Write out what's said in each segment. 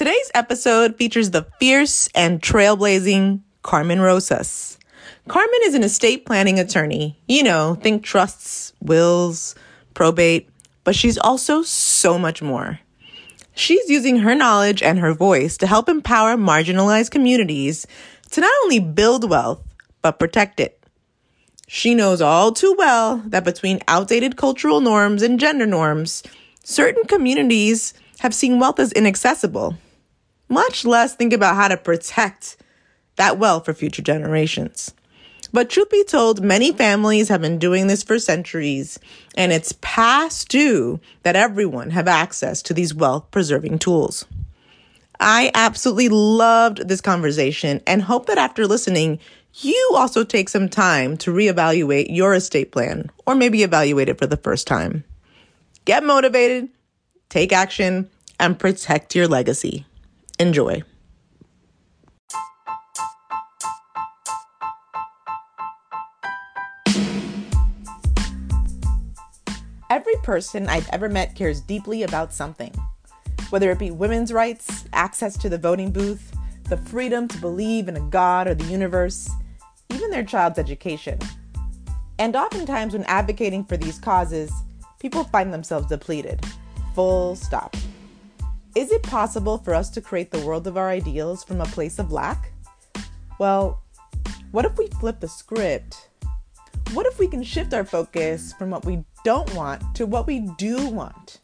Today's episode features the fierce and trailblazing Carmen Rosas. Carmen is an estate planning attorney. You know, think trusts, wills, probate, but she's also so much more. She's using her knowledge and her voice to help empower marginalized communities to not only build wealth, but protect it. She knows all too well that between outdated cultural norms and gender norms, certain communities have seen wealth as inaccessible, much less think about how to protect that wealth for future generations. But truth be told, many families have been doing this for centuries, and it's past due that everyone have access to these wealth preserving tools. I absolutely loved this conversation and hope that after listening, you also take some time to reevaluate your estate plan or maybe evaluate it for the first time. Get motivated, take action, and protect your legacy. Enjoy. Every person I've ever met cares deeply about something. Whether it be women's rights, access to the voting booth, the freedom to believe in a God or the universe, even their child's education. And oftentimes, when advocating for these causes, people find themselves depleted. Full stop. Is it possible for us to create the world of our ideals from a place of lack? Well, what if we flip the script? What if we can shift our focus from what we don't want to what we do want?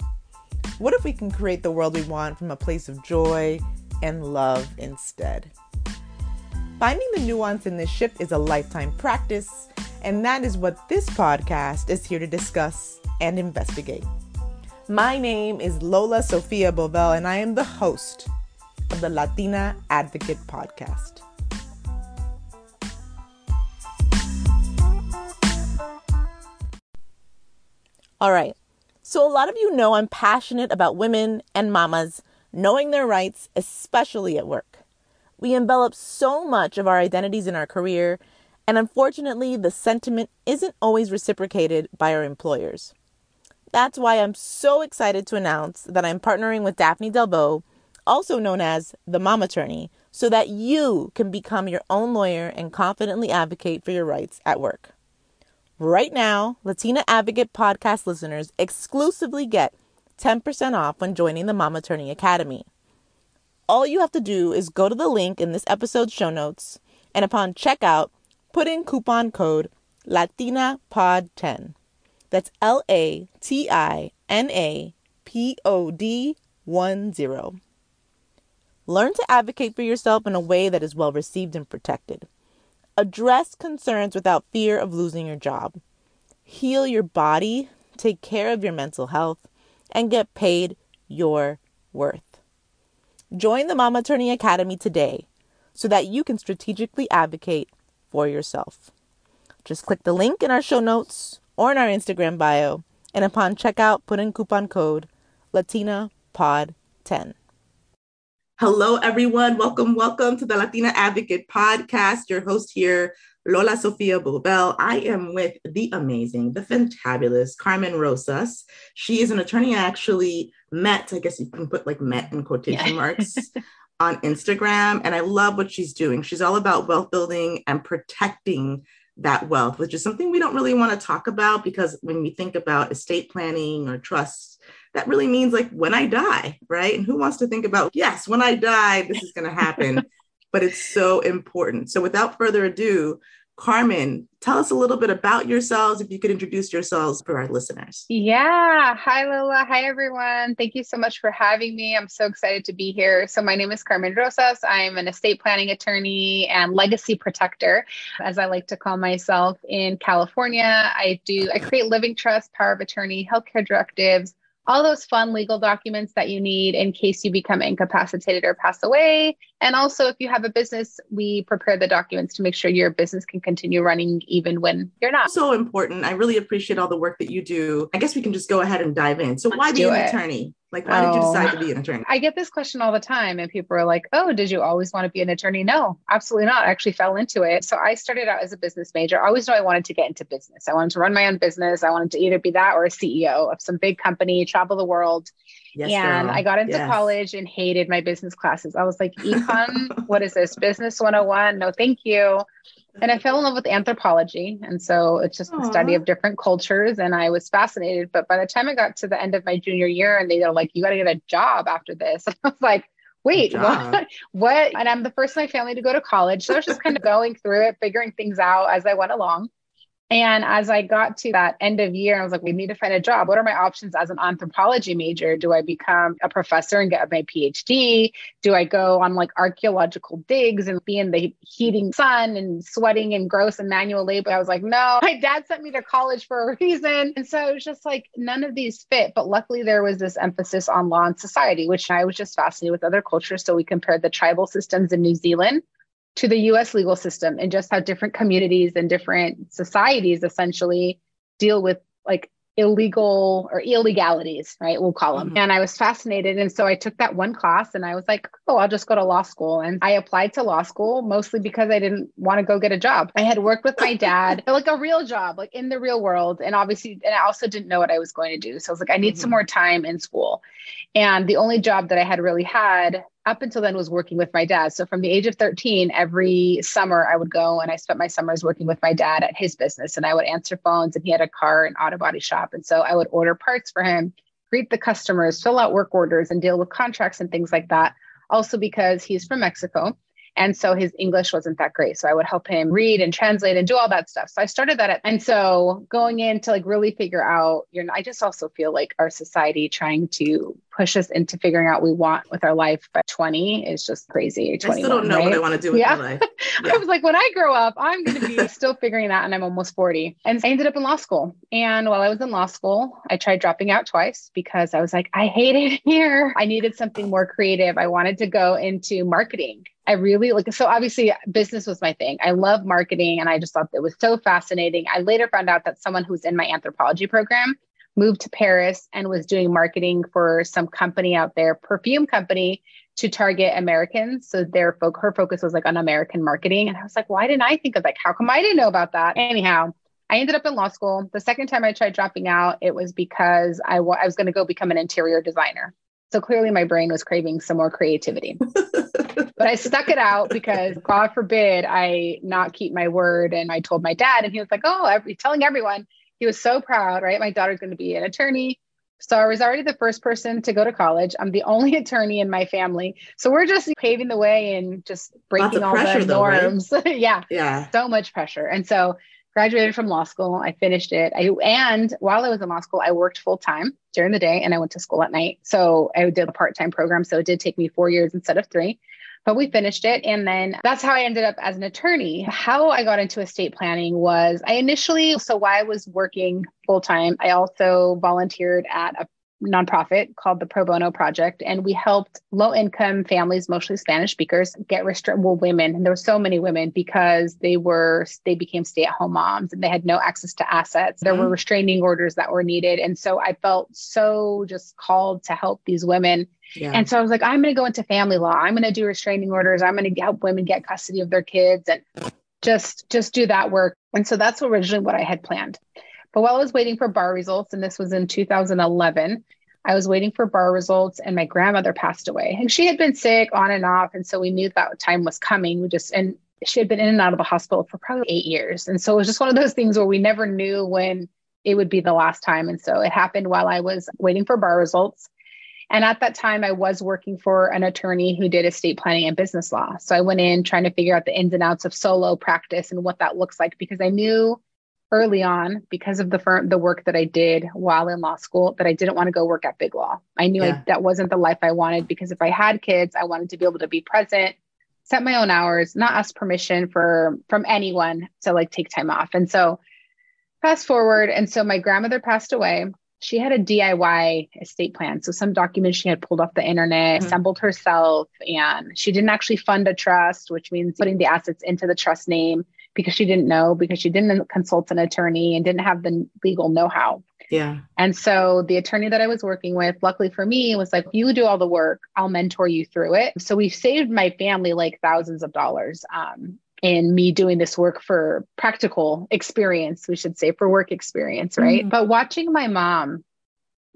What if we can create the world we want from a place of joy and love instead? Finding the nuance in this shift is a lifetime practice, and that is what this podcast is here to discuss and investigate. My name is Lola Sophia Bovell, and I am the host of the Latina Advocate Podcast. All right. So, a lot of you know I'm passionate about women and mamas knowing their rights, especially at work. We envelop so much of our identities in our career, and unfortunately, the sentiment isn't always reciprocated by our employers. That's why I'm so excited to announce that I'm partnering with Daphne Delvaux, also known as the Mamattorney, so that you can become your own lawyer and confidently advocate for your rights at work. Right now, Latina Advocate podcast listeners exclusively get 10% off when joining the Mamattorney Academy. All you have to do is go to the link in this episode's show notes and upon checkout, put in coupon code LatinaPod10. That's L A T I N A P O D 1 0. Learn to advocate for yourself in a way that is well received and protected. Address concerns without fear of losing your job. Heal your body, take care of your mental health, and get paid your worth. Join the Mamattorney Academy today so that you can strategically advocate for yourself. Just click the link in our show notes or in our Instagram bio, and upon checkout, put in coupon code LatinaPod10. Hello, everyone. Welcome, welcome to the Latina Advocate Podcast. Your host here, Lola Sophia Bovell. I am with the amazing, the fantabulous Carmen Rosas. She is an attorney I actually met, I guess you can put like met in quotation yeah. marks, on Instagram. And I love what she's doing. She's all about wealth building and protecting that wealth, which is something we don't really want to talk about because when we think about estate planning or trusts, that really means like when I die, right? And who wants to think about, yes, when I die, this is going to happen. but it's so important. So without further ado, Carmen, tell us a little bit about yourselves if you could introduce yourselves for our listeners. Yeah. Hi, Lola. Hi, everyone. Thank you so much for having me. I'm so excited to be here. So, my name is Carmen Rosas. I'm an estate planning attorney and legacy protector, as I like to call myself in California. I do, I create living trusts, power of attorney, healthcare directives all those fun legal documents that you need in case you become incapacitated or pass away. And also, if you have a business, we prepare the documents to make sure your business can continue running even when you're not. So important. I really appreciate all the work that you do. I guess we can just go ahead and dive in. So, Let's why be an it. attorney? Like, why oh. did you oh. decide to be an attorney? I get this question all the time, and people are like, Oh, did you always want to be an attorney? No, absolutely not. I actually fell into it. So I started out as a business major. I always knew I wanted to get into business. I wanted to run my own business. I wanted to either be that or a CEO of some big company, travel the world. Yes, and girl. I got into yes. college and hated my business classes. I was like, Econ, what is this? Business 101? No, thank you and I fell in love with anthropology. And so it's just Aww. the study of different cultures. And I was fascinated. But by the time I got to the end of my junior year and they were like, you got to get a job after this, I was like, wait, what? what? And I'm the first in my family to go to college. So I was just kind of going through it, figuring things out as I went along. And as I got to that end of year, I was like, we need to find a job. What are my options as an anthropology major? Do I become a professor and get my PhD? Do I go on like archaeological digs and be in the heating sun and sweating and gross and manual labor? I was like, no, my dad sent me to college for a reason. And so it was just like, none of these fit. But luckily, there was this emphasis on law and society, which I was just fascinated with other cultures. So we compared the tribal systems in New Zealand to the US legal system and just how different communities and different societies essentially deal with like illegal or illegalities, right? We'll call them. Mm-hmm. And I was fascinated. And so I took that one class and I was like, oh, I'll just go to law school. And I applied to law school mostly because I didn't want to go get a job. I had worked with my dad, like a real job, like in the real world. And obviously, and I also didn't know what I was going to do. So I was like, I need mm-hmm. some more time in school. And the only job that I had really had up until then was working with my dad. So from the age of 13, every summer I would go and I spent my summers working with my dad at his business and I would answer phones and he had a car and auto body shop. And so I would order parts for him, greet the customers, fill out work orders and deal with contracts and things like that. Also because he's from Mexico. And so his English wasn't that great. So I would help him read and translate and do all that stuff. So I started that. At, and so going in to like really figure out, you know, I just also feel like our society trying to push us into figuring out we want with our life by 20 is just crazy. I still don't know right? what I want to do with yeah. my life. Yeah. I was like, when I grow up, I'm going to be still figuring that. And I'm almost 40. And I ended up in law school. And while I was in law school, I tried dropping out twice because I was like, I hate it here. I needed something more creative. I wanted to go into marketing. I really like so obviously business was my thing. I love marketing and I just thought it was so fascinating. I later found out that someone who's in my anthropology program moved to Paris and was doing marketing for some company out there, perfume company to target Americans. So their folk, her focus was like on American marketing. And I was like, why didn't I think of like, how come I didn't know about that? Anyhow, I ended up in law school. The second time I tried dropping out, it was because I, w- I was going to go become an interior designer. So clearly my brain was craving some more creativity. but I stuck it out because God forbid I not keep my word. And I told my dad, and he was like, Oh, every, telling everyone he was so proud, right? My daughter's going to be an attorney. So I was already the first person to go to college. I'm the only attorney in my family. So we're just paving the way and just breaking all the though, norms. Right? yeah. Yeah. So much pressure. And so graduated from law school. I finished it. I and while I was in law school, I worked full time during the day and I went to school at night. So I did a part-time program. So it did take me four years instead of three but we finished it. And then that's how I ended up as an attorney. How I got into estate planning was I initially, so while I was working full time, I also volunteered at a nonprofit called the Pro Bono Project, and we helped low income families, mostly Spanish speakers, get restraint. Well, women, and there were so many women because they were they became stay at home moms and they had no access to assets. There mm-hmm. were restraining orders that were needed, and so I felt so just called to help these women. And so I was like, I'm going to go into family law. I'm going to do restraining orders. I'm going to help women get custody of their kids and just just do that work. And so that's originally what I had planned. But while I was waiting for bar results, and this was in 2011, I was waiting for bar results and my grandmother passed away. And she had been sick on and off. And so we knew that time was coming. We just, and she had been in and out of the hospital for probably eight years. And so it was just one of those things where we never knew when it would be the last time. And so it happened while I was waiting for bar results. And at that time, I was working for an attorney who did estate planning and business law. So I went in trying to figure out the ins and outs of solo practice and what that looks like because I knew early on because of the firm the work that I did while in law school that I didn't want to go work at Big Law. I knew yeah. I, that wasn't the life I wanted because if I had kids, I wanted to be able to be present, set my own hours, not ask permission for from anyone to like take time off. And so fast forward and so my grandmother passed away. She had a DIY estate plan. So some documents she had pulled off the internet, mm-hmm. assembled herself, and she didn't actually fund a trust, which means putting the assets into the trust name because she didn't know, because she didn't consult an attorney and didn't have the legal know how. Yeah. And so the attorney that I was working with, luckily for me, was like, you do all the work, I'll mentor you through it. So we saved my family like thousands of dollars. Um, in me doing this work for practical experience, we should say for work experience, right? Mm-hmm. But watching my mom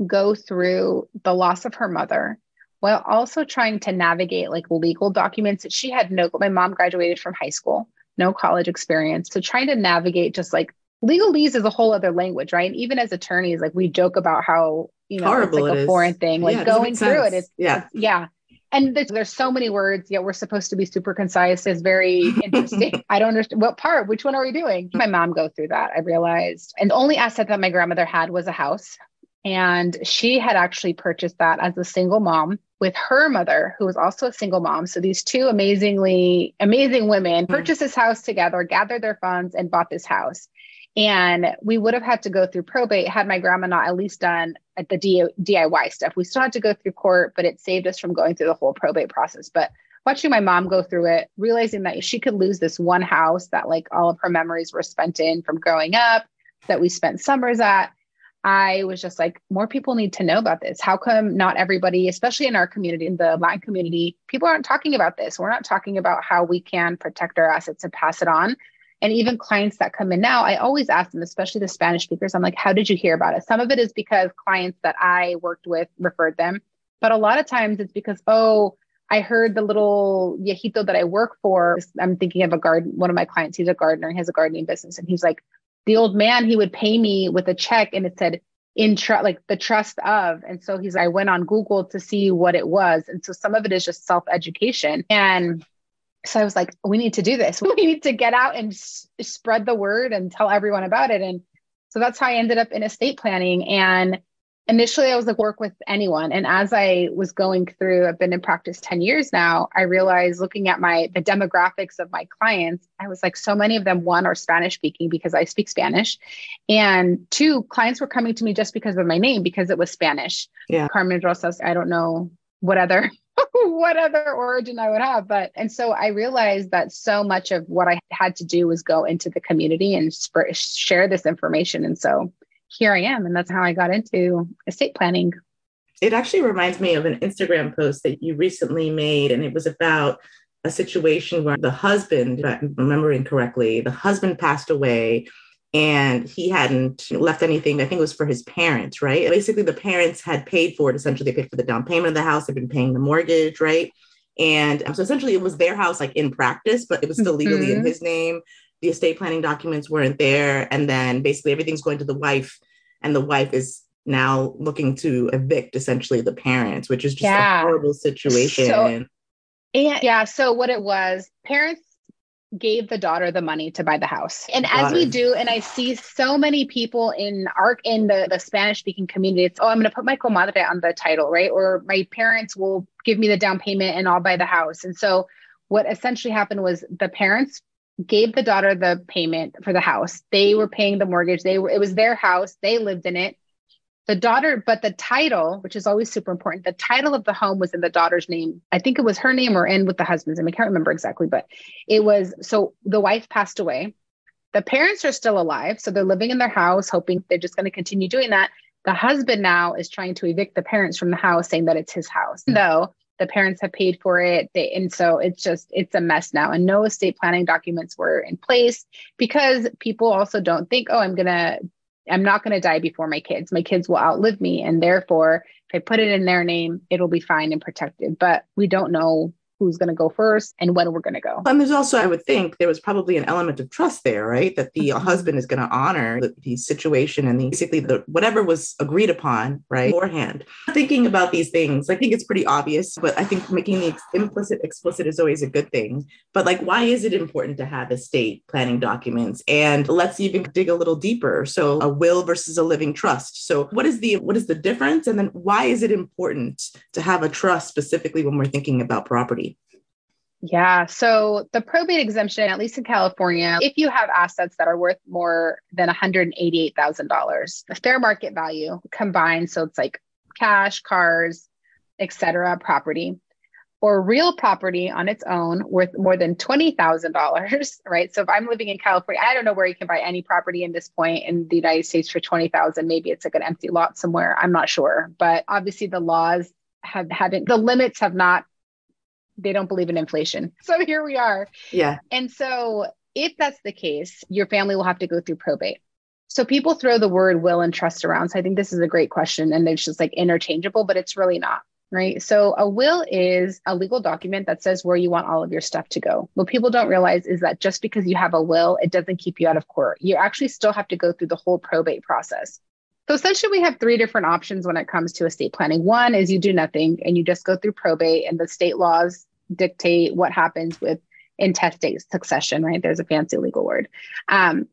go through the loss of her mother while also trying to navigate like legal documents that she had no, my mom graduated from high school, no college experience. So trying to navigate just like legalese is a whole other language, right? And even as attorneys, like we joke about how you know Horrible it's like it a foreign thing. Like yeah, going through it, it's yeah, it's, yeah. And there's, there's so many words, yet we're supposed to be super concise. Is very interesting. I don't understand what part. Which one are we doing? My mom go through that. I realized, and the only asset that my grandmother had was a house, and she had actually purchased that as a single mom with her mother, who was also a single mom. So these two amazingly amazing women mm-hmm. purchased this house together, gathered their funds, and bought this house. And we would have had to go through probate had my grandma not at least done the DIY stuff. We still had to go through court, but it saved us from going through the whole probate process. But watching my mom go through it, realizing that she could lose this one house that like all of her memories were spent in from growing up, that we spent summers at. I was just like, more people need to know about this. How come not everybody, especially in our community, in the Latin community, people aren't talking about this? We're not talking about how we can protect our assets and pass it on. And even clients that come in now, I always ask them, especially the Spanish speakers, I'm like, how did you hear about it? Some of it is because clients that I worked with referred them. But a lot of times it's because, oh, I heard the little viejito that I work for. I'm thinking of a garden, one of my clients, he's a gardener, he has a gardening business. And he's like, the old man, he would pay me with a check and it said, in trust, like the trust of. And so he's, I went on Google to see what it was. And so some of it is just self education. And so I was like, we need to do this. We need to get out and s- spread the word and tell everyone about it. And so that's how I ended up in estate planning. And initially, I was like, work with anyone. And as I was going through, I've been in practice 10 years now, I realized looking at my the demographics of my clients, I was like, so many of them, one, are Spanish speaking because I speak Spanish. And two, clients were coming to me just because of my name, because it was Spanish. Yeah. Carmen Rosas, I don't know what other what other origin I would have. But, and so I realized that so much of what I had to do was go into the community and sp- share this information. And so here I am. And that's how I got into estate planning. It actually reminds me of an Instagram post that you recently made, and it was about a situation where the husband, if I'm remembering correctly, the husband passed away and he hadn't left anything. I think it was for his parents, right? Basically, the parents had paid for it. Essentially, they paid for the down payment of the house. They've been paying the mortgage, right? And um, so essentially, it was their house, like in practice, but it was still legally mm-hmm. in his name. The estate planning documents weren't there. And then basically, everything's going to the wife, and the wife is now looking to evict essentially the parents, which is just yeah. a horrible situation. So, and yeah, so what it was, parents gave the daughter the money to buy the house. And as we do, and I see so many people in arc in the, the Spanish speaking community, it's oh, I'm gonna put my comadre on the title, right? Or my parents will give me the down payment and I'll buy the house. And so what essentially happened was the parents gave the daughter the payment for the house. They were paying the mortgage. They were it was their house. They lived in it the daughter, but the title, which is always super important, the title of the home was in the daughter's name. I think it was her name or in with the husband's name. I can't remember exactly, but it was so the wife passed away. The parents are still alive. So they're living in their house, hoping they're just going to continue doing that. The husband now is trying to evict the parents from the house, saying that it's his house. Mm-hmm. Though the parents have paid for it. They, and so it's just, it's a mess now. And no estate planning documents were in place because people also don't think, oh, I'm going to I'm not going to die before my kids. My kids will outlive me. And therefore, if I put it in their name, it'll be fine and protected. But we don't know who's going to go first and when we're going to go. And there's also, I would think, there was probably an element of trust there, right? That the mm-hmm. husband is going to honor the, the, situation and the, basically the whatever was agreed upon, right, beforehand. Thinking about these things, I think it's pretty obvious, but I think making the implicit explicit is always a good thing. But like, why is it important to have estate planning documents? And let's even dig a little deeper. So, a will versus a living trust. So, what is the what is the difference? And then why is it important to have a trust specifically when we're thinking about property? Yeah. So the probate exemption, at least in California, if you have assets that are worth more than $188,000, the fair market value combined, so it's like cash, cars, etc., property, or real property on its own worth more than $20,000, right? So if I'm living in California, I don't know where you can buy any property in this point in the United States for 20,000. Maybe it's like an empty lot somewhere. I'm not sure. But obviously the laws have haven't the limits have not they don't believe in inflation. So here we are. Yeah. And so if that's the case, your family will have to go through probate. So people throw the word will and trust around. So I think this is a great question and it's just like interchangeable, but it's really not right? So a will is a legal document that says where you want all of your stuff to go. What people don't realize is that just because you have a will, it doesn't keep you out of court. You actually still have to go through the whole probate process. So essentially, we have three different options when it comes to estate planning. One is you do nothing and you just go through probate, and the state laws dictate what happens with intestate succession, right? There's a fancy legal word. Um,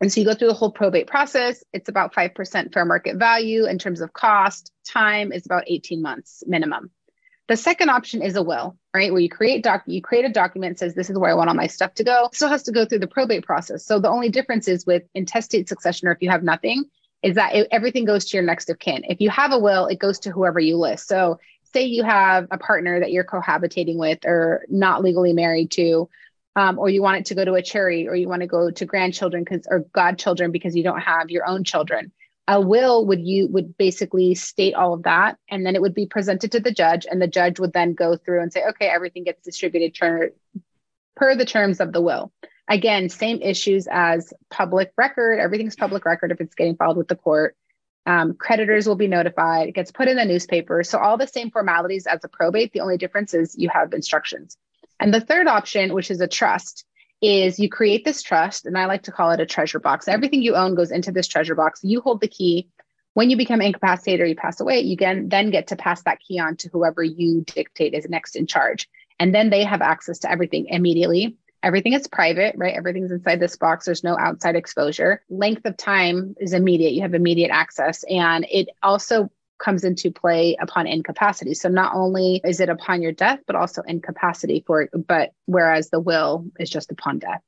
and so you go through the whole probate process. It's about 5% fair market value in terms of cost. Time is about 18 months minimum. The second option is a will, right? Where you create doc you create a document says this is where I want all my stuff to go. Still has to go through the probate process. So the only difference is with intestate succession or if you have nothing, is that it, everything goes to your next of kin. If you have a will, it goes to whoever you list. So say you have a partner that you're cohabitating with or not legally married to, um, or you want it to go to a charity, or you want to go to grandchildren because or godchildren because you don't have your own children. A will would you would basically state all of that, and then it would be presented to the judge, and the judge would then go through and say, okay, everything gets distributed per, per the terms of the will. Again, same issues as public record. Everything's public record if it's getting filed with the court. Um, creditors will be notified. It gets put in the newspaper. So all the same formalities as a probate. The only difference is you have instructions. And the third option, which is a trust, is you create this trust, and I like to call it a treasure box. Everything you own goes into this treasure box. You hold the key. When you become incapacitated or you pass away, you can then get to pass that key on to whoever you dictate is next in charge. And then they have access to everything immediately. Everything is private, right? Everything's inside this box. There's no outside exposure. Length of time is immediate. You have immediate access. And it also comes into play upon incapacity. So not only is it upon your death, but also incapacity for but whereas the will is just upon death.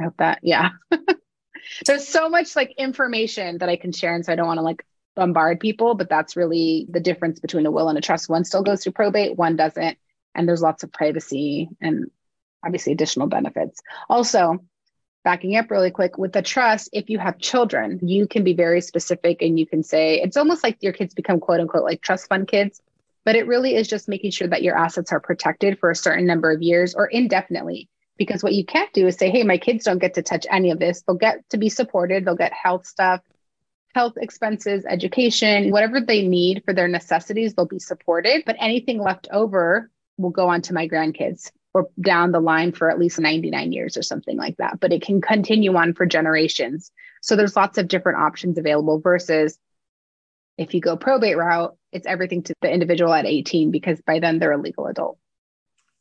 I hope that, yeah. There's so much like information that I can share. And so I don't want to like bombard people, but that's really the difference between a will and a trust. One still goes through probate, one doesn't. And there's lots of privacy and obviously additional benefits. Also, backing up really quick with the trust if you have children you can be very specific and you can say it's almost like your kids become quote unquote like trust fund kids but it really is just making sure that your assets are protected for a certain number of years or indefinitely. Because what you can't do is say hey my kids don't get to touch any of this. They'll get to be supported. They'll get health stuff health expenses education whatever they need for their necessities they'll be supported. But anything left over will go on to my grandkids or down the line for at least 99 years or something like that. But it can continue on for generations. So there's lots of different options available versus if you go probate route, it's everything to the individual at 18 because by then they're a legal adult.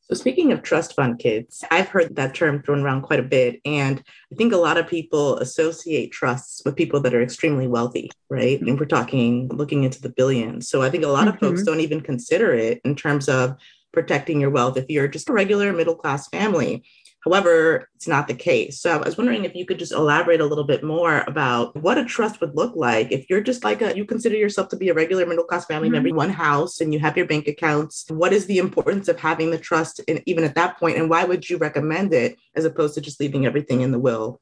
So, speaking of trust fund kids, I've heard that term thrown around quite a bit. And I think a lot of people associate trusts with people that are extremely wealthy, right? And we're talking looking into the billions. So, I think a lot mm-hmm. of folks mm-hmm. don't even consider it in terms of protecting your wealth if you're just a regular middle class family. However, it's not the case. So I was wondering if you could just elaborate a little bit more about what a trust would look like if you're just like a, you consider yourself to be a regular middle class family mm-hmm. member, one house, and you have your bank accounts. What is the importance of having the trust, and even at that point, and why would you recommend it as opposed to just leaving everything in the will?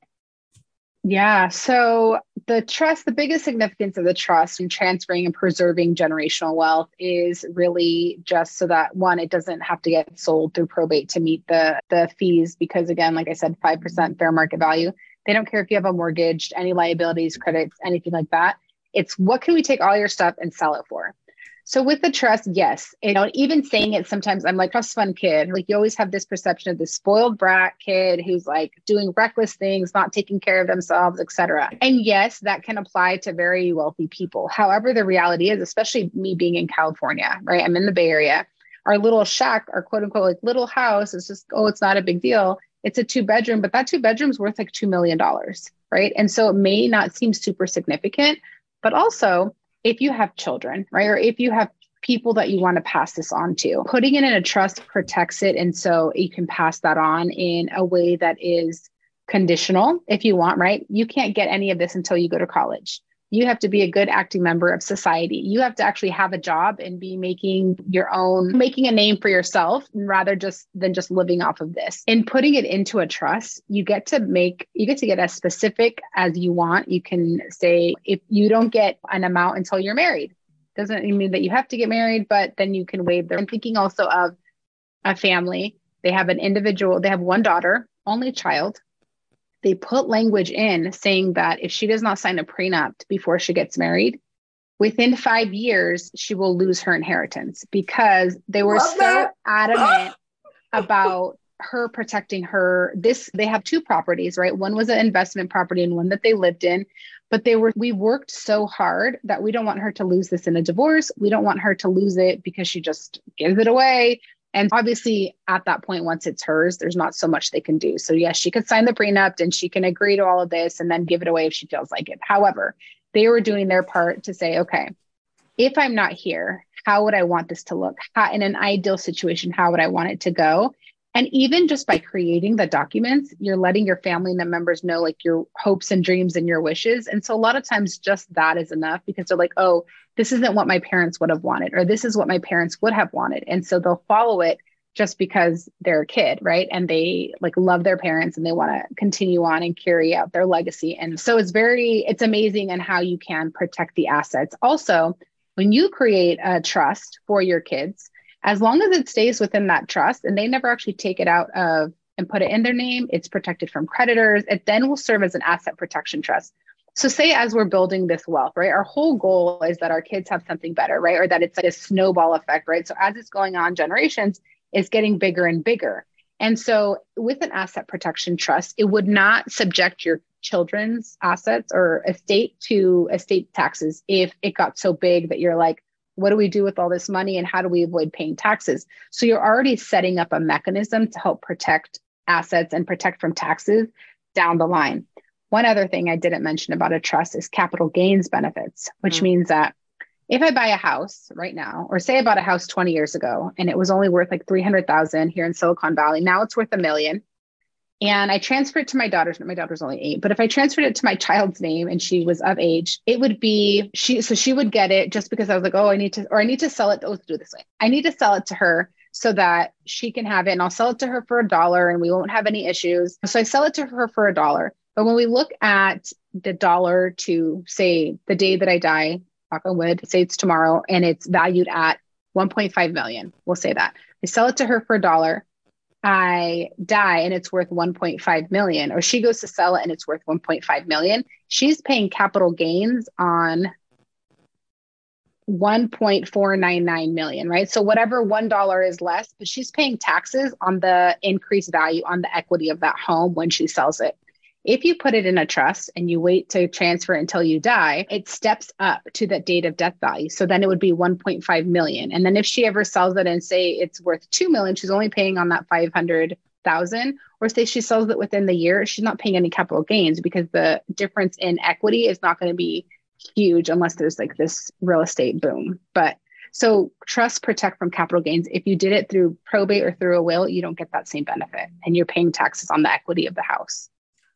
Yeah. So the trust, the biggest significance of the trust in transferring and preserving generational wealth is really just so that one, it doesn't have to get sold through probate to meet the the fees. Because again, like I said, five percent fair market value. They don't care if you have a mortgage, any liabilities, credits, anything like that. It's what can we take all your stuff and sell it for? So with the trust, yes, you know, even saying it sometimes I'm like trust fund kid. Like you always have this perception of this spoiled brat kid who's like doing reckless things, not taking care of themselves, etc. And yes, that can apply to very wealthy people. However, the reality is, especially me being in California, right? I'm in the Bay Area. Our little shack, our quote unquote like little house is just, oh, it's not a big deal. It's a two bedroom, but that two bedroom's worth like $2 million, right? And so it may not seem super significant, but also if you have children, right? Or if you have people that you want to pass this on to, putting it in a trust protects it. And so you can pass that on in a way that is conditional if you want, right? You can't get any of this until you go to college. You have to be a good acting member of society. You have to actually have a job and be making your own, making a name for yourself rather just than just living off of this. In putting it into a trust, you get to make, you get to get as specific as you want. You can say, if you don't get an amount until you're married, doesn't mean that you have to get married, but then you can waive them. I'm thinking also of a family. They have an individual, they have one daughter, only child they put language in saying that if she does not sign a prenup before she gets married, within five years, she will lose her inheritance because they were Love so that. adamant about her protecting her. This, they have two properties, right? One was an investment property and one that they lived in. But they were, we worked so hard that we don't want her to lose this in a divorce. We don't want her to lose it because she just gives it away and obviously, at that point, once it's hers, there's not so much they can do. So, yes, she could sign the prenup and she can agree to all of this and then give it away if she feels like it. However, they were doing their part to say, okay, if I'm not here, how would I want this to look? How, in an ideal situation, how would I want it to go? And even just by creating the documents, you're letting your family and the members know like your hopes and dreams and your wishes. And so a lot of times just that is enough because they're like, oh, this isn't what my parents would have wanted, or this is what my parents would have wanted. And so they'll follow it just because they're a kid, right? And they like love their parents and they want to continue on and carry out their legacy. And so it's very, it's amazing and how you can protect the assets. Also, when you create a trust for your kids, as long as it stays within that trust and they never actually take it out of and put it in their name, it's protected from creditors. It then will serve as an asset protection trust. So, say as we're building this wealth, right, our whole goal is that our kids have something better, right? Or that it's like a snowball effect, right? So, as it's going on generations, it's getting bigger and bigger. And so, with an asset protection trust, it would not subject your children's assets or estate to estate taxes if it got so big that you're like, what do we do with all this money and how do we avoid paying taxes? So you're already setting up a mechanism to help protect assets and protect from taxes down the line. One other thing I didn't mention about a trust is capital gains benefits, which mm means that if I buy a house right now, or say I bought a house 20 years ago and it was only worth like 300,000 here in Silicon Valley, now it's worth a million and I transferred it to my daughter's. My daughter's only eight, but if I transferred it to my child's name and she was of age, it would be she. So she would get it just because I was like, oh, I need to, or I need to sell it. Oh, let's do it this way. I need to sell it to her so that she can have it, and I'll sell it to her for a dollar, and we won't have any issues. So I sell it to her for a dollar. But when we look at the dollar to say the day that I die, knock on wood, say it's tomorrow, and it's valued at 1.5 million. We'll say that I sell it to her for a dollar I die and it's worth 1.5 million, or she goes to sell it and it's worth 1.5 million, she's paying capital gains on 1.499 million, right? So whatever $1 is less, but she's paying taxes on the increased value on the equity of that home when she sells it. If you put it in a trust and you wait to transfer until you die, it steps up to the date of death value. So then it would be 1.5 million. And then if she ever sells it and say it's worth 2 million, she's only paying on that 500,000 or say she sells it within the year, she's not paying any capital gains because the difference in equity is not going to be huge unless there's like this real estate boom. But so trust protect from capital gains. If you did it through probate or through a will, you don't get that same benefit and you're paying taxes on the equity of the house.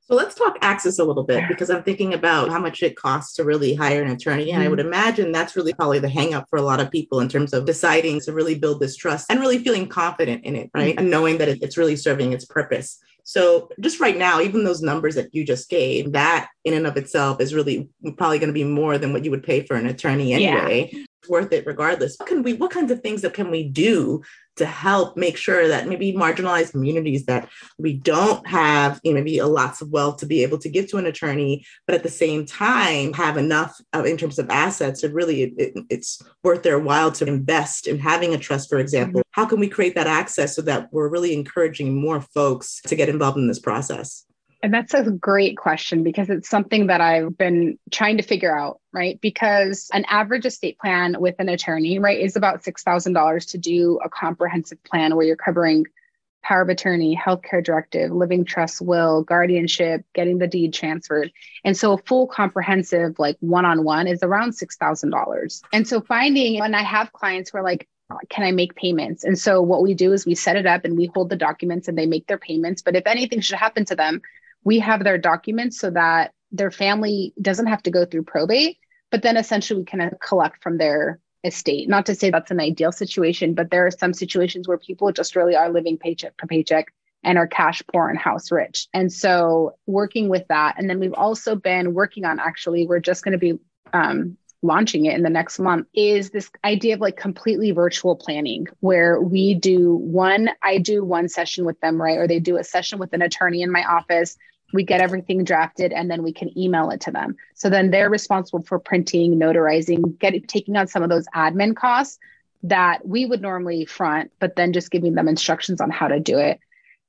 So let's talk access a little bit because I'm thinking about how much it costs to really hire an attorney. And mm-hmm. I would mm-hmm. imagine that's really probably the hangup for a lot of people in terms of deciding to really build this trust and really feeling confident in it, right? Mm-hmm. And knowing that it's really serving its purpose. So just right now, even those numbers that you just gave, that in and of itself is really probably going to be more than what you would pay for an attorney anyway. Yeah. Worth it regardless. What can we what kinds of things that can we do to help make sure that maybe marginalized communities that we don't have you know, maybe a lots of wealth to be able to give to an attorney, but at the same time have enough of, in terms of assets to really it, it's worth their while to invest in having a trust, for example. Mm-hmm. How can we create that access so that we're really encouraging more folks to get involved in this process? And that's a great question because it's something that I've been trying to figure out, right? Because an average estate plan with an attorney, right, is about $6,000 to do a comprehensive plan where you're covering power of attorney, healthcare directive, living trust, will, guardianship, getting the deed transferred. And so a full comprehensive, like one on one, is around $6,000. And so finding, when I have clients who are like, can I make payments? And so what we do is we set it up and we hold the documents and they make their payments. But if anything should happen to them, we have their documents so that their family doesn't have to go through probate but then essentially we can collect from their estate. Not to say that's an ideal situation, but there are some situations where people just really are living paycheck to paycheck and are cash poor and house rich. And so working with that. And then we've also been working on actually, we're just going to be um, launching it in the next month is this idea of like completely virtual planning where we do one i do one session with them right or they do a session with an attorney in my office we get everything drafted and then we can email it to them. So then they're responsible for printing notarizing getting taking on some of those admin costs that we would normally front but then just giving them instructions on how to do it.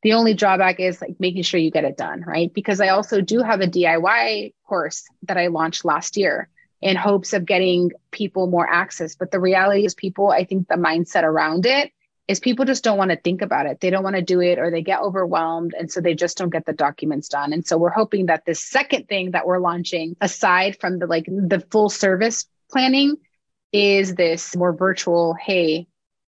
The only drawback is like making sure you get it done right? Because i also do have a diy course that i launched last year in hopes of getting people more access. But the reality is, people, I think the mindset around it is people just don't want to think about it. They don't want to do it or they get overwhelmed. And so they just don't get the documents done. And so we're hoping that this second thing that we're launching, aside from the like the full service planning, is this more virtual, hey,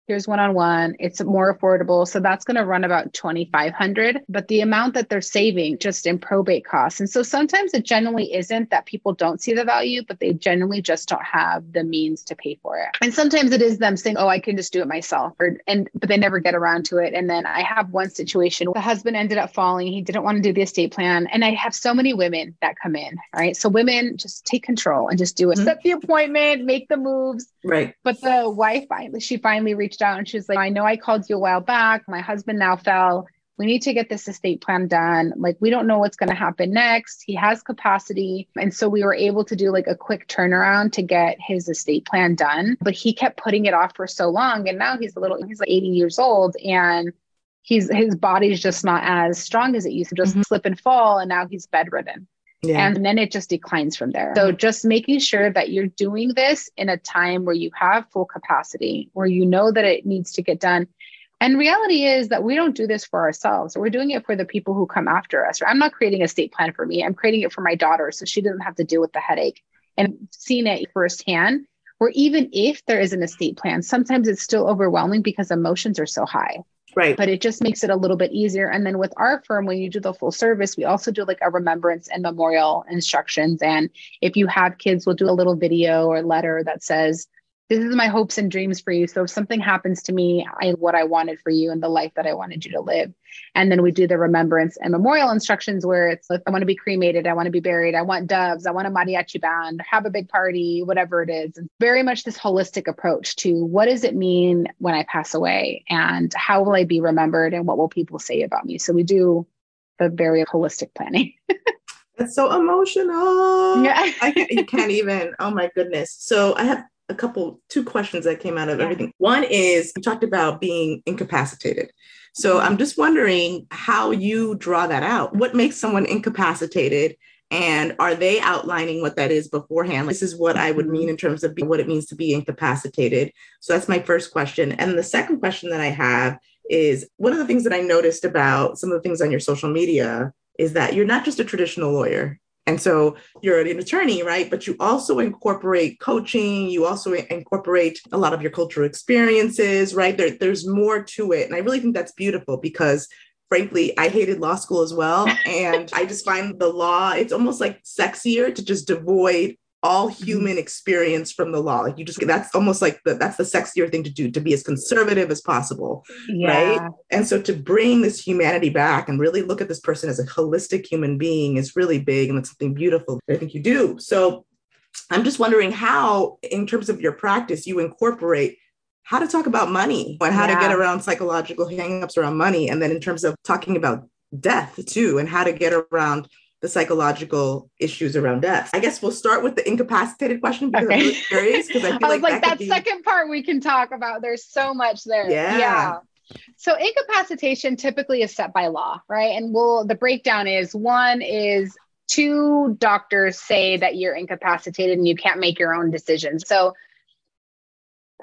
here's one-on-one. It's more affordable. So that's going to run about 2500 but the amount that they're saving just in probate costs. And so sometimes it generally isn't that people don't see the value but they generally just don't have the means to pay for it. And sometimes it is them saying oh i can just do it myself or and but they never get around to it. And then i have one situation the husband ended up falling. He didn't want to do the estate plan. And i have so many women that come in right? So women just take control and just do it. Mm-hmm. set the appointment make the moves right but the wife finally she finally reached out and she was like, I know I called you a while back. My husband now fell. We need to get this estate plan done. Like, we don't know what's going to happen next. He has capacity. And so we were able to do like a quick turnaround to get his estate plan done. But he kept putting it off for so long. And now he's a little, he's like 80 years old and he's, his body's just not as strong as it used to just mm-hmm. slip and fall. And now he's bedridden. Yeah. And then it just declines from there. So just making sure that you're doing this in a time where you have full capacity, where you know that it needs to get done. And reality is that we don't do this for ourselves. We're doing it for the people who come after us. I'm not creating a state plan for me. I'm creating it for my daughter so she doesn't have to deal with the headache. And seeing it firsthand, or even if there is an estate plan, sometimes it's still overwhelming because emotions are so high. Right. But it just makes it a little bit easier. And then with our firm, when you do the full service, we also do like a remembrance and memorial instructions. And if you have kids, we'll do a little video or letter that says, this is my hopes and dreams for you. So if something happens to me, I what I wanted for you and the life that I wanted you to live. And then we do the remembrance and memorial instructions where it's like, I want to be cremated, I want to be buried, I want doves, I want a mariachi band, have a big party, whatever it is. Very much this holistic approach to what does it mean when I pass away and how will I be remembered and what will people say about me? So we do the very holistic planning. That's so emotional. Yeah. I can't, you can't even. Oh my goodness. So I have a couple, two questions that came out of everything. One is you talked about being incapacitated. So I'm just wondering how you draw that out. What makes someone incapacitated? And are they outlining what that is beforehand? This is what I would mm-hmm. mean in terms of what it means to be incapacitated. So that's my first question. And the second question that I have is one of the things that I noticed about some of the things on your social media is that you're not just a traditional lawyer. And so you're an attorney, right? But you also incorporate coaching, you also incorporate a lot of your cultural experiences, right? There, there's more to it. And I really think that's beautiful because frankly, I hated law school as well. And I just find the law, it's almost like sexier to just devoid all mm-hmm. human experience from the law. Like you just that's almost like the that's the sexier thing to do to be as conservative as possible. Yeah. Right. And so to bring this humanity back and really look at this person as a holistic human being is really big and it's something beautiful I think you do. So I'm just wondering how, in terms of your practice, you incorporate how to talk about money and how yeah. to get around psychological hangups around money. And then in terms of talking about death too, and how to get around the psychological issues around death. I guess we'll start with the incapacitated question because okay. I'm really curious because I feel I like, like that, that second part we can talk about. There's so much there. Yeah. yeah. So incapacitation typically is set by law, right? And we'll the breakdown is one is two doctors say that you're incapacitated and you can't make your own decisions. So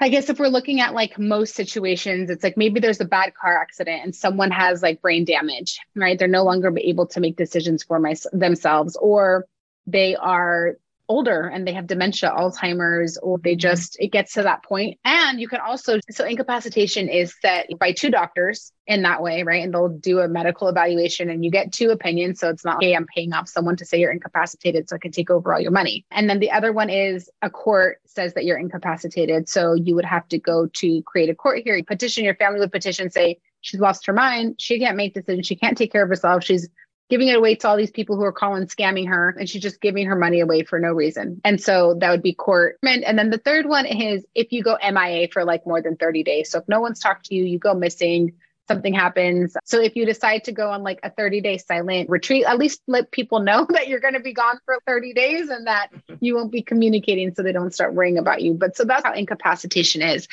I guess if we're looking at like most situations, it's like maybe there's a bad car accident and someone has like brain damage, right? They're no longer able to make decisions for my, themselves, or they are older and they have dementia, Alzheimer's, or they mm-hmm. just, it gets to that point. And you can also, so incapacitation is set by two doctors in that way, right? And they'll do a medical evaluation and you get two opinions. So it's not, hey, I'm paying off someone to say you're incapacitated so I can take over all your money. And then the other one is a court says that you're incapacitated. So you would have to go to create a court hearing, petition, your family would petition, say, she's lost her mind. She can't make decisions. She can't take care of herself. She's giving it away to all these people who are calling scamming her and she's just giving her money away for no reason. And so that would be court. And then the third one is if you go MIA for like more than 30 days. So if no one's talked to you, you go missing, something happens. So if you decide to go on like a 30 day silent retreat, at least let people know that you're going to be gone for 30 days and that you won't be communicating so they don't start worrying about you. But so that's how incapacitation is.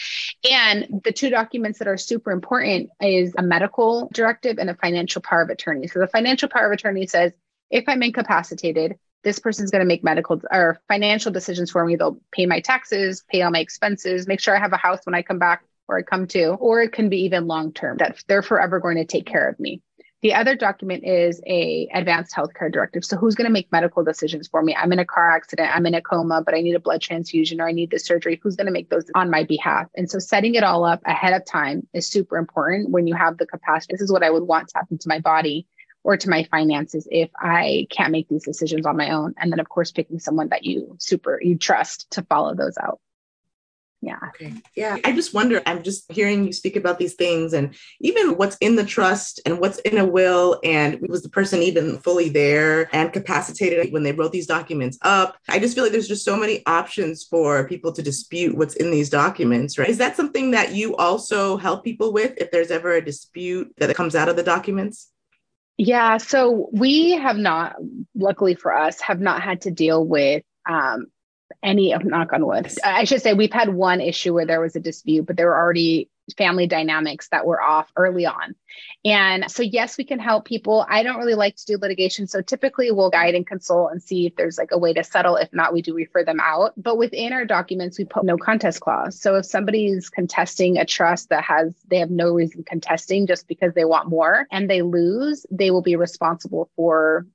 And the two documents that are super important is a medical directive and a financial power of attorney. So the financial power of attorney says, if I'm incapacitated, this person's going to make medical or financial decisions for me. They'll pay my taxes, pay all my expenses, make sure I have a house when I come back or I come to, or it can be even long term that they're forever going to take care of me. The other document is a advanced healthcare directive. So who's going to make medical decisions for me? I'm in a car accident, I'm in a coma, but I need a blood transfusion or I need this surgery. Who's going to make those on my behalf? And so setting it all up ahead of time is super important when you have the capacity. This is what I would want to happen to my body or to my finances if I can't make these decisions on my own. And then of course picking someone that you super you trust to follow those out yeah. Okay. Yeah i just wonder i'm just hearing you speak about these things and even what's in the trust and what's in a will and was the person even fully there and capacitated when they wrote these documents up? I just feel like there's just so many options for people to dispute what's in these documents right? Is that something that you also help people with if there's ever a dispute that comes out of the documents? Yeah so we have not luckily for us have not had to deal with um, any of knock on wood. I should say we've had one issue where there was a dispute, but there were already family dynamics that were off early on. And so, yes, we can help people. I don't really like to do litigation. So typically we'll guide and consult and see if there's like a way to settle. If not, we do refer them out. But within our documents, we put no contest clause. So if somebody's contesting a trust that has, they have no reason contesting just because they want more and they lose, they will be responsible for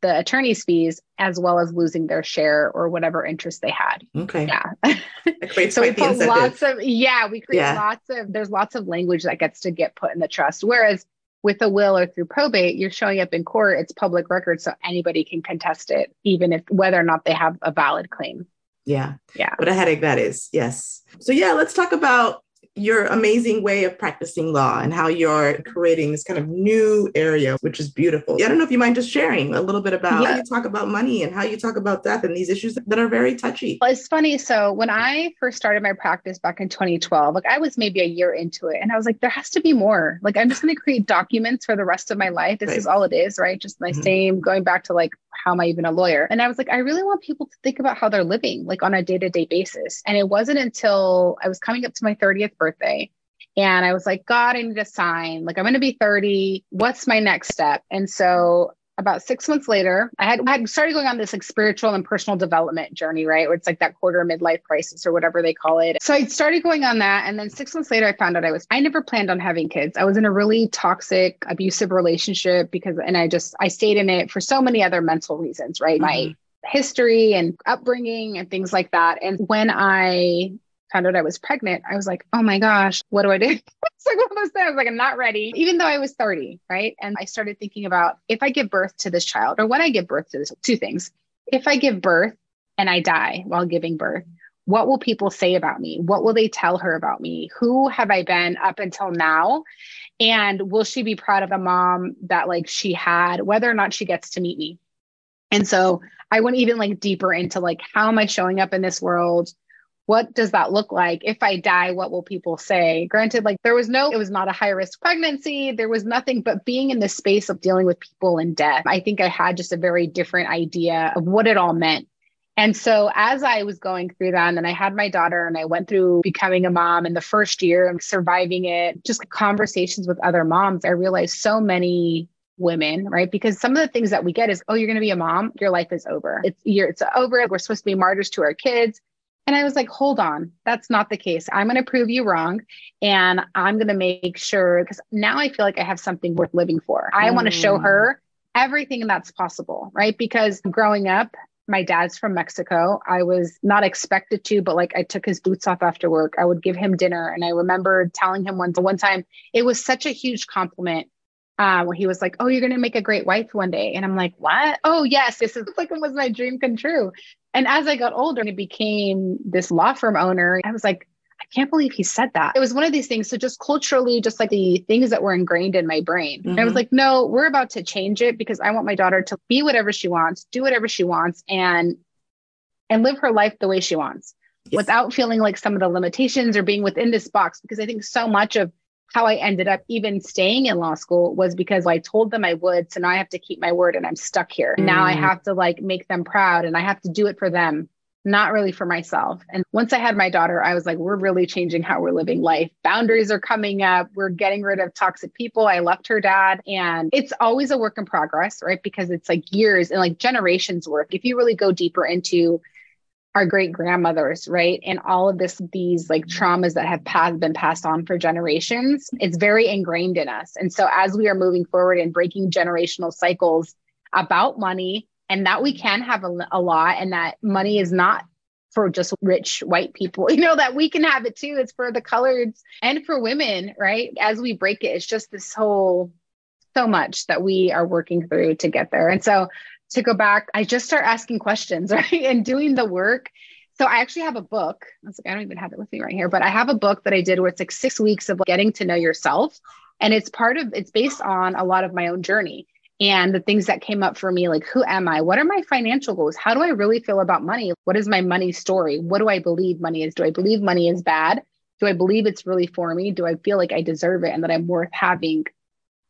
the attorney's fees as well as losing their share or whatever interest they had. Okay. Yeah. so we put lots of yeah, we create yeah. lots of there's lots of language that gets to get put in the trust. Whereas with a will or through probate, you're showing up in court, it's public record, so anybody can contest it, even if whether or not they have a valid claim. Yeah. Yeah. What a headache that is. Yes. So yeah, let's talk about your amazing way of practicing law and how you're creating this kind of new area, which is beautiful. I don't know if you mind just sharing a little bit about yeah. how you talk about money and how you talk about death and these issues that are very touchy. Well, it's funny. So when I first started my practice back in 2012, like I was maybe a year into it and I was like, there has to be more. Like I'm just going to create documents for the rest of my life. This right. is all it is, right? Just my mm-hmm. same going back to like how am I even a lawyer? And I was like, I really want people to think about how they're living like on a day to day basis. And it wasn't until I was coming up to my 30th birthday and I was like, God, I need a sign. Like, I'm going to be 30. What's my next step? And so about six months later, I had, I had started going on this like spiritual and personal development journey, right? Where it's like that quarter midlife crisis or whatever they call it. So I started going on that. And then six months later, I found out I was, I never planned on having kids. I was in a really toxic, abusive relationship because, and I just, I stayed in it for so many other mental reasons, right? Mm-hmm. My history and upbringing and things like that. And when I found out I was pregnant, I was like, oh my gosh, what do I do? it's like one of those things, like I'm not ready, even though I was 30, right? And I started thinking about if I give birth to this child, or when I give birth to this, two things. If I give birth and I die while giving birth, what will people say about me? What will they tell her about me? Who have I been up until now? And will she be proud of the mom that like she had, whether or not she gets to meet me? And so I went even like deeper into like how am I showing up in this world? What does that look like if i die what will people say granted like there was no it was not a high risk pregnancy there was nothing but being in the space of dealing with people and death i think i had just a very different idea of what it all meant and so as I was going through that, and then I had my daughter and I went through becoming a mom in the first year and surviving it, just conversations with other moms, I realized so many women, right? Because some of the things that we get is, oh, you're going to be a mom, your life is over. It's you're, it's over. We're supposed to be martyrs to our kids. And I was like, hold on, that's not the case. I'm going to prove you wrong. And I'm going to make sure, because now I feel like I have something worth living for. I mm. want to show her everything that's possible, right? Because growing up, my dad's from Mexico. I was not expected to, but like I took his boots off after work. I would give him dinner. And I remember telling him one, one time, it was such a huge compliment uh, where he was like, Oh, you're going to make a great wife one day. And I'm like, What? Oh, yes. This is like it was my dream come true. And as I got older and became this law firm owner, I was like, I can't believe he said that. It was one of these things. So just culturally, just like the things that were ingrained in my brain. Mm-hmm. I was mm-hmm. like, no, we're about to change it because I want my daughter to be whatever she wants, do whatever she wants, and and live her life the way she wants yes. without feeling like some of the limitations or being within this box. Because I think so much of how I ended up even staying in law school was because I told them I would. So now I have to keep my word and I'm stuck here. Mm. Now I mm. have to like make them proud and I have to do it for them, not really for myself. And once I had my daughter, I was like, we're really changing how we're living life. Boundaries are coming up. We're getting rid of toxic people. I left her dad. And it's always a work in progress, right? Because it's like years and like generations work. If you really go deeper into our great grandmothers, right? And all of this, these like mm-hmm. traumas that have passed, been passed on for generations, it's very ingrained in us. And so as we are moving forward and breaking generational cycles about money and that we can have a, a lot and that money is not for just rich white people, you know, that we can have it too. It's for the coloreds and for women, right? As we break it, it's just this whole so much that we are working through to get there. And so to go back, I just start asking questions, right? And doing the work. So I actually have a book. I was like, I don't even have it with me right here, but I have a book that I did where it's like six weeks of getting to know yourself. And it's part of, it's based on a lot of my own journey and the things that came up for me like who am i what are my financial goals how do i really feel about money what is my money story what do i believe money is do i believe money is bad do i believe it's really for me do i feel like i deserve it and that i'm worth having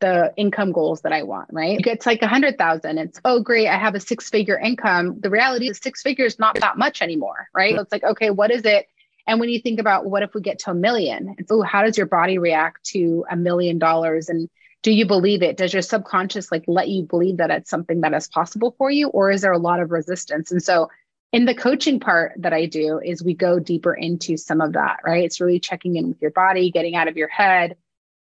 the income goals that I want, right? It's like a hundred thousand. It's oh great, I have a six figure income. The reality is six figures not that much anymore, right? It's like, okay, what is it? And when you think about what if we get to a million? It's oh, how does your body react to a million dollars? And do you believe it? Does your subconscious like let you believe that it's something that is possible for you? Or is there a lot of resistance? And so in the coaching part that I do is we go deeper into some of that, right? It's really checking in with your body, getting out of your head,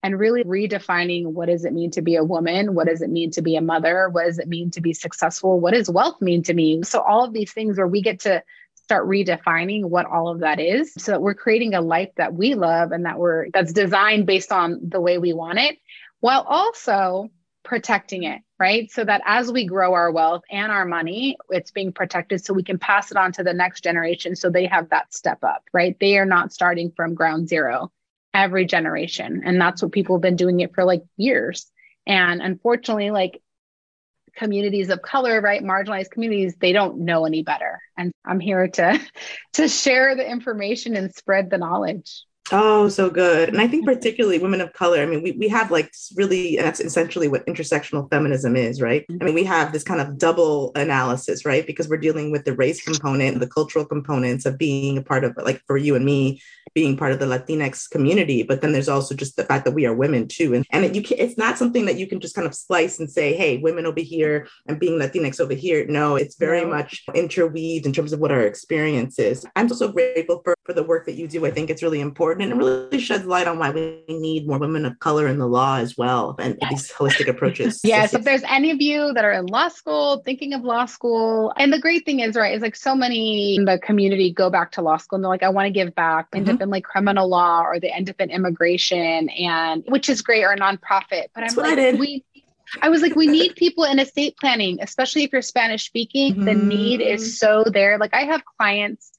and really redefining what does it mean to be a woman? What does it mean to be a mother? What does it mean to be successful? What does wealth mean to me? So, all of these things where we get to start redefining what all of that is so that we're creating a life that we love and that we're that's designed based on the way we want it while also protecting it right so that as we grow our wealth and our money it's being protected so we can pass it on to the next generation so they have that step up right they are not starting from ground zero every generation. And that's what people have been doing it for like years. And unfortunately, like communities of color, right, marginalized communities, they don't know any better. And I'm here to to share the information and spread the knowledge. Oh, so good. And I think particularly women of color, I mean, we, we have like really, and that's essentially what intersectional feminism is, right? I mm-hmm. mean, we have this kind of double analysis, right? Because we're dealing with the race component, the cultural components of being a part of, like for you and me, being part of the Latinx community, but then there's also just the fact that we are women too. And, and it, you can, it's not something that you can just kind of slice and say, hey, women over here and being Latinx over here. No, it's very no. much interweaved in terms of what our experience is. I'm so grateful for, for the work that you do. I think it's really important and it really sheds light on why we need more women of color in the law as well and yes. these holistic approaches. yes. So if there's any of you that are in law school, thinking of law school, and the great thing is, right, is like so many in the community go back to law school and they're like, I want to give back. Mm-hmm in like criminal law or they end up in immigration and which is great or a nonprofit. But I'm like, we I was like, we need people in estate planning, especially if you're Spanish speaking. Mm-hmm. The need is so there. Like I have clients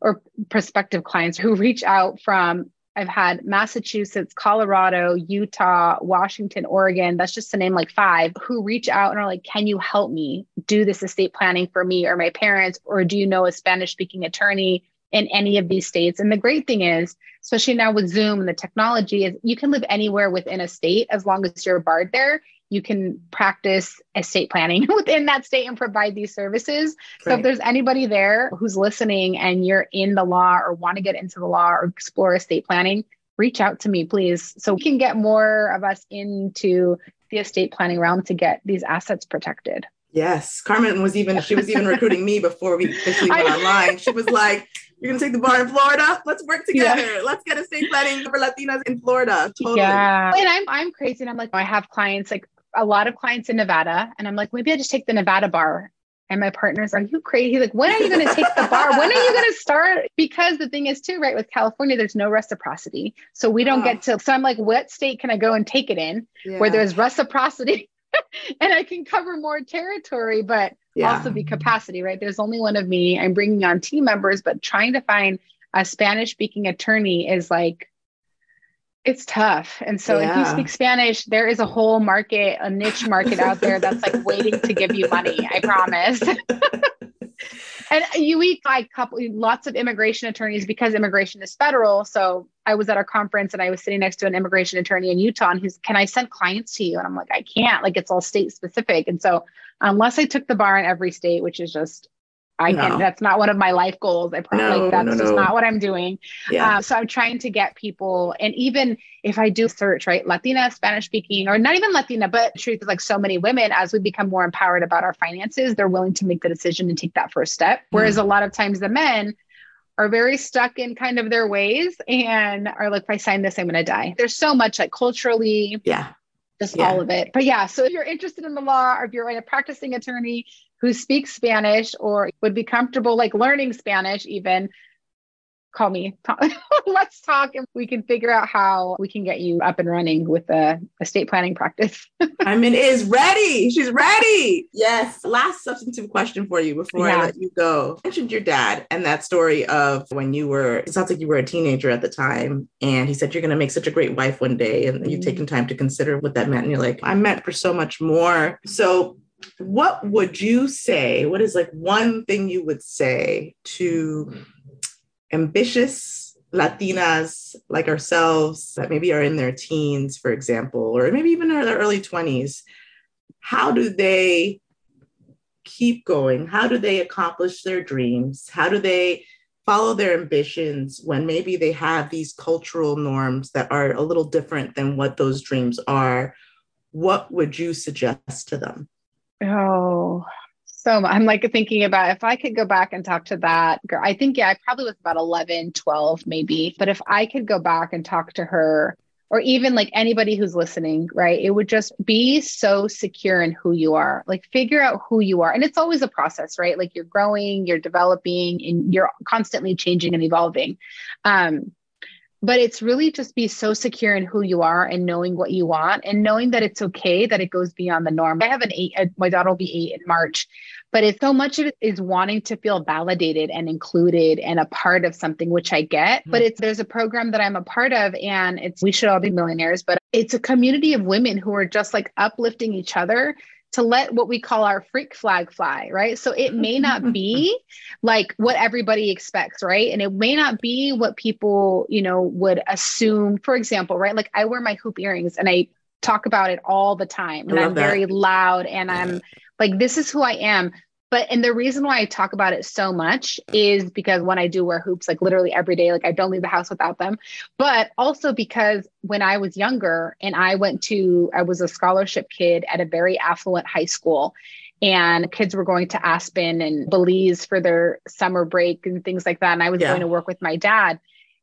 or prospective clients who reach out from I've had Massachusetts, Colorado, Utah, Washington, Oregon. That's just to name like five who reach out and are like, Can you help me do this estate planning for me or my parents? Or do you know a Spanish speaking attorney in any of these states. And the great thing is, especially now with Zoom and the technology, is you can live anywhere within a state as long as you're barred there. You can practice estate planning within that state and provide these services. So if there's anybody there who's listening and you're in the law or want to get into the law or explore estate planning, reach out to me, please, so we can get more of us into the estate planning realm to get these assets protected. Yes, Carmen was even she was even recruiting me before we officially went online. She was like, "You're gonna take the bar in Florida. Let's work together. Yeah. Let's get a state planning for Latinas in Florida." Totally. Yeah, and I'm I'm crazy, and I'm like, oh, I have clients like a lot of clients in Nevada, and I'm like, maybe I just take the Nevada bar And my partner's, are you crazy? Like, when are you going to take the bar? when are you going to start? Because the thing is, too, right, with California, there's no reciprocity. So we don't oh. get to, so I'm like, what state can I go and take it in yeah. where there's reciprocity and I can cover more territory, but yeah. also be capacity, right? There's only one of me. I'm bringing on team members, but trying to find a Spanish speaking attorney is like, it's tough. And so yeah. if you speak Spanish, there is a whole market, a niche market out there that's like waiting to give you money. I promise. and you meet like couple lots of immigration attorneys because immigration is federal. So I was at a conference and I was sitting next to an immigration attorney in Utah and he's, can I send clients to you? And I'm like, I can't, like it's all state specific. And so unless I took the bar in every state, which is just I no. can. That's not one of my life goals. I probably no, like that's no, just not what I'm doing. Yeah. Uh, so I'm trying to get people, and even if I do search right, Latina, Spanish speaking, or not even Latina, but truth is like so many women, as we become more empowered about our finances, they're willing to make the decision and take that first step. Whereas mm. a lot of times the men are very stuck in kind of their ways and are like, if I sign this, I'm going to die. There's so much like culturally, yeah, just yeah. all of it. But yeah, so if you're interested in the law, or if you're a practicing attorney who speaks Spanish or would be comfortable like learning Spanish, even call me. Let's talk and we can figure out how we can get you up and running with a estate planning practice. I mean, is ready. She's ready. Yes. Last substantive question for you before yeah. I let you go. You mentioned your dad and that story of when you were, it sounds like you were a teenager at the time. And he said, You're going to make such a great wife one day. And mm-hmm. you've taken time to consider what that meant. And you're like, I'm meant for so much more. So, what would you say? What is like one thing you would say to ambitious Latinas like ourselves that maybe are in their teens, for example, or maybe even in their early 20s, how do they keep going? How do they accomplish their dreams? How do they follow their ambitions when maybe they have these cultural norms that are a little different than what those dreams are? What would you suggest to them? Oh, so I'm like thinking about if I could go back and talk to that girl. I think, yeah, I probably was about 11, 12, maybe. But if I could go back and talk to her, or even like anybody who's listening, right? It would just be so secure in who you are. Like figure out who you are. And it's always a process, right? Like you're growing, you're developing, and you're constantly changing and evolving. Um, but it's really just be so secure in who you are and knowing what you want and knowing that it's okay that it goes beyond the norm. I have an eight, uh, my daughter will be eight in March, but it's so much of it is wanting to feel validated and included and a part of something, which I get. Mm-hmm. But it's there's a program that I'm a part of and it's we should all be millionaires, but it's a community of women who are just like uplifting each other to let what we call our freak flag fly, right? So it may not be like what everybody expects, right? And it may not be what people, you know, would assume. For example, right? Like I wear my hoop earrings and I talk about it all the time and I'm that. very loud and I'm like this is who I am. But and the reason why I talk about it so much is because when I do wear hoops, like literally every day, like I don't leave the house without them. But also because when I was younger and I went to, I was a scholarship kid at a very affluent high school and kids were going to Aspen and Belize for their summer break and things like that. And I was yeah. going to work with my dad.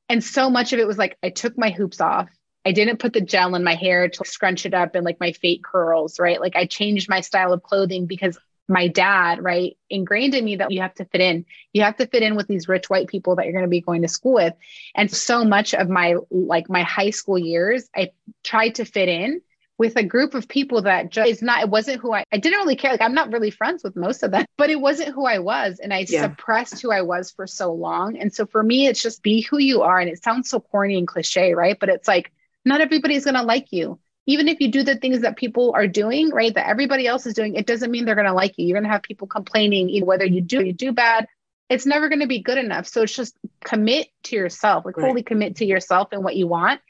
And so much of it was like I took my hoops off. I didn't put the gel in my hair to scrunch it up and like my fake curls, right? Like I changed my style of clothing because my dad, right, ingrained in me that you have to fit in. You have to fit in with these rich white people that you're going to be going to school with. And so much of my like my high school years, I tried to fit in with a group of people that just is not it wasn't who I I didn't really care like I'm not really friends with most of them but it wasn't who I was and I yeah. suppressed who I was for so long and so for me it's just be who you are and it sounds so corny and cliche right but it's like not everybody's going to like you even if you do the things that people are doing, right, that everybody else is doing, it doesn't mean they're going to like you. You're going to have people complaining, you know, whether you do you do bad. It's never going to be good enough. So it's just commit to yourself, like right. fully commit to yourself and what you want,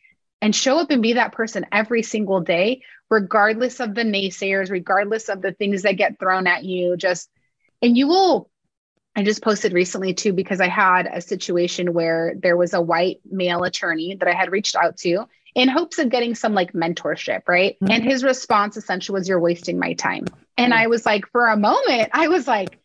and show up and be that person every single day, regardless of the naysayers, regardless of the things that get thrown at you. Just and you will I just posted recently too because I had a situation where there was a white male attorney that I had reached out to in hopes of getting some like mentorship, right? Mm-hmm. And his response essentially was, You're wasting my time. And I was like, for a moment, I was like,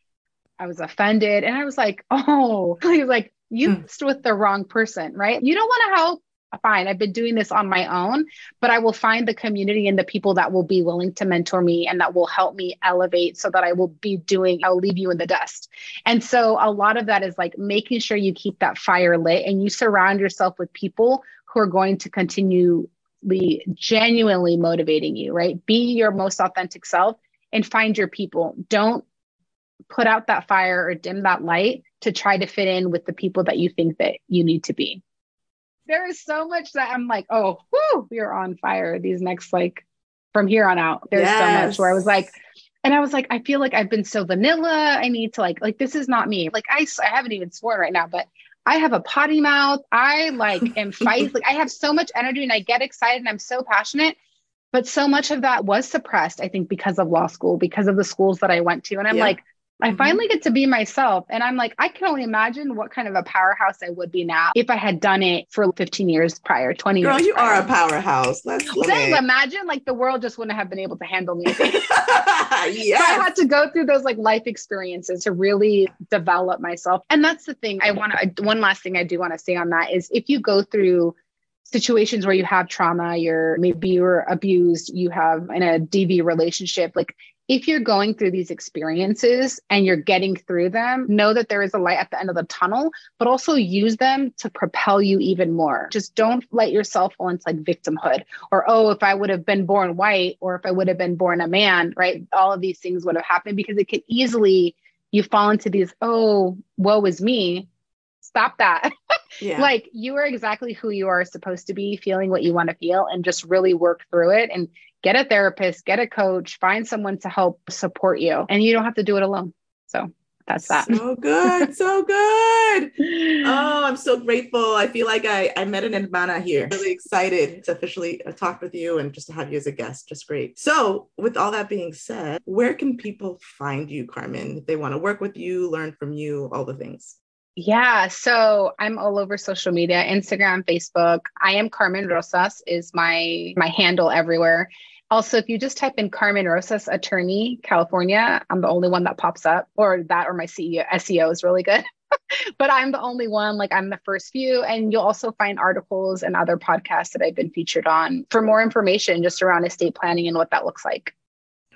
I was offended. And I was like, Oh, he was like, you mm. with the wrong person, right? You don't want to help fine, I've been doing this on my own, but I will find the community and the people that will be willing to mentor me and that will help me elevate so that I will be doing, I'll leave you in the dust. And so a lot of that is like making sure you keep that fire lit and you surround yourself with people who are going to continually genuinely motivating you, right? Be your most authentic self and find your people. Don't put out that fire or dim that light to try to fit in with the people that you think that you need to be. There is so much that I'm like, oh, whoo, we are on fire these next like from here on out. There's yes. so much where I was like, and I was like, I feel like I've been so vanilla. I need to like, like this is not me. Like I, I haven't even sworn right now, but I have a potty mouth. I like am fight. like I have so much energy and I get excited and I'm so passionate. But so much of that was suppressed, I think, because of law school, because of the schools that I went to. And I'm yeah. like, I mm-hmm. finally get to be myself. And I'm like, I can only imagine what kind of a powerhouse I would be now if I had done it for 15 years prior, 20 Girl, years. you prior. are a powerhouse. Let's imagine like the world just wouldn't have been able to handle me. yes. So I had to go through those like life experiences to really develop myself. And that's the thing I want to, one last thing I do want to say on that is if you go through situations where you have trauma, you're maybe you're abused, you have in a DV relationship, like if you're going through these experiences and you're getting through them, know that there is a light at the end of the tunnel, but also use them to propel you even more. Just don't let yourself fall into like victimhood or, oh, if I would have been born white or if I would have been born a man, right? All of these things would have happened because it could easily, you fall into these, oh, woe is me. Stop that. Yeah. like you are exactly who you are supposed to be, feeling what you want to feel, and just really work through it and get a therapist, get a coach, find someone to help support you. And you don't have to do it alone. So that's that. So good. So good. Oh, I'm so grateful. I feel like I, I met an hermana here. Really excited to officially uh, talk with you and just to have you as a guest. Just great. So, with all that being said, where can people find you, Carmen, if they want to work with you, learn from you, all the things? Yeah, so I'm all over social media, Instagram, Facebook. I am Carmen Rosas is my my handle everywhere. Also, if you just type in Carmen Rosas Attorney California, I'm the only one that pops up, or that, or my CEO SEO is really good. but I'm the only one, like I'm the first few. And you'll also find articles and other podcasts that I've been featured on for more information just around estate planning and what that looks like.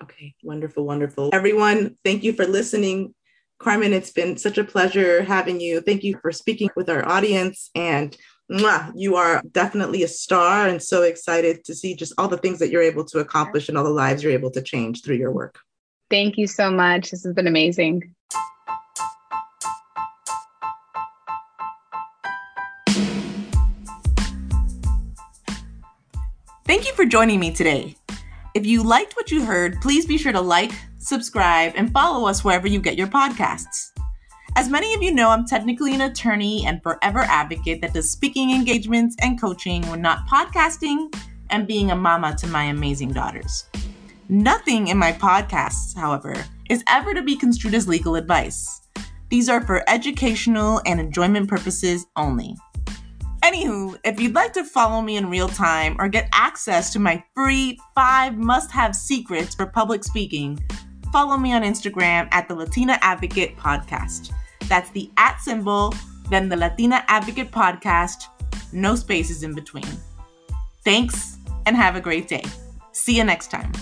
Okay, wonderful, wonderful. Everyone, thank you for listening. Carmen, it's been such a pleasure having you. Thank you for speaking with our audience and Mwah, you are definitely a star and so excited to see just all the things that you're able to accomplish and all the lives you're able to change through your work. Thank you so much. This has been amazing. Thank you for joining me today. If you liked what you heard, please be sure to like, subscribe, and follow us wherever you get your podcasts. As many of you know, I'm technically an attorney and forever advocate that does speaking engagements and coaching when not podcasting and being a mama to my amazing daughters. Nothing in my podcasts, however, is ever to be construed as legal advice. These are for educational and enjoyment purposes only. Anywho, if you'd like to follow me in real time or get access to my free five must have secrets for public speaking, follow me on Instagram at the Latina Advocate Podcast. That's the at symbol, then the Latina Advocate Podcast, no spaces in between. Thanks and have a great day. See you next time.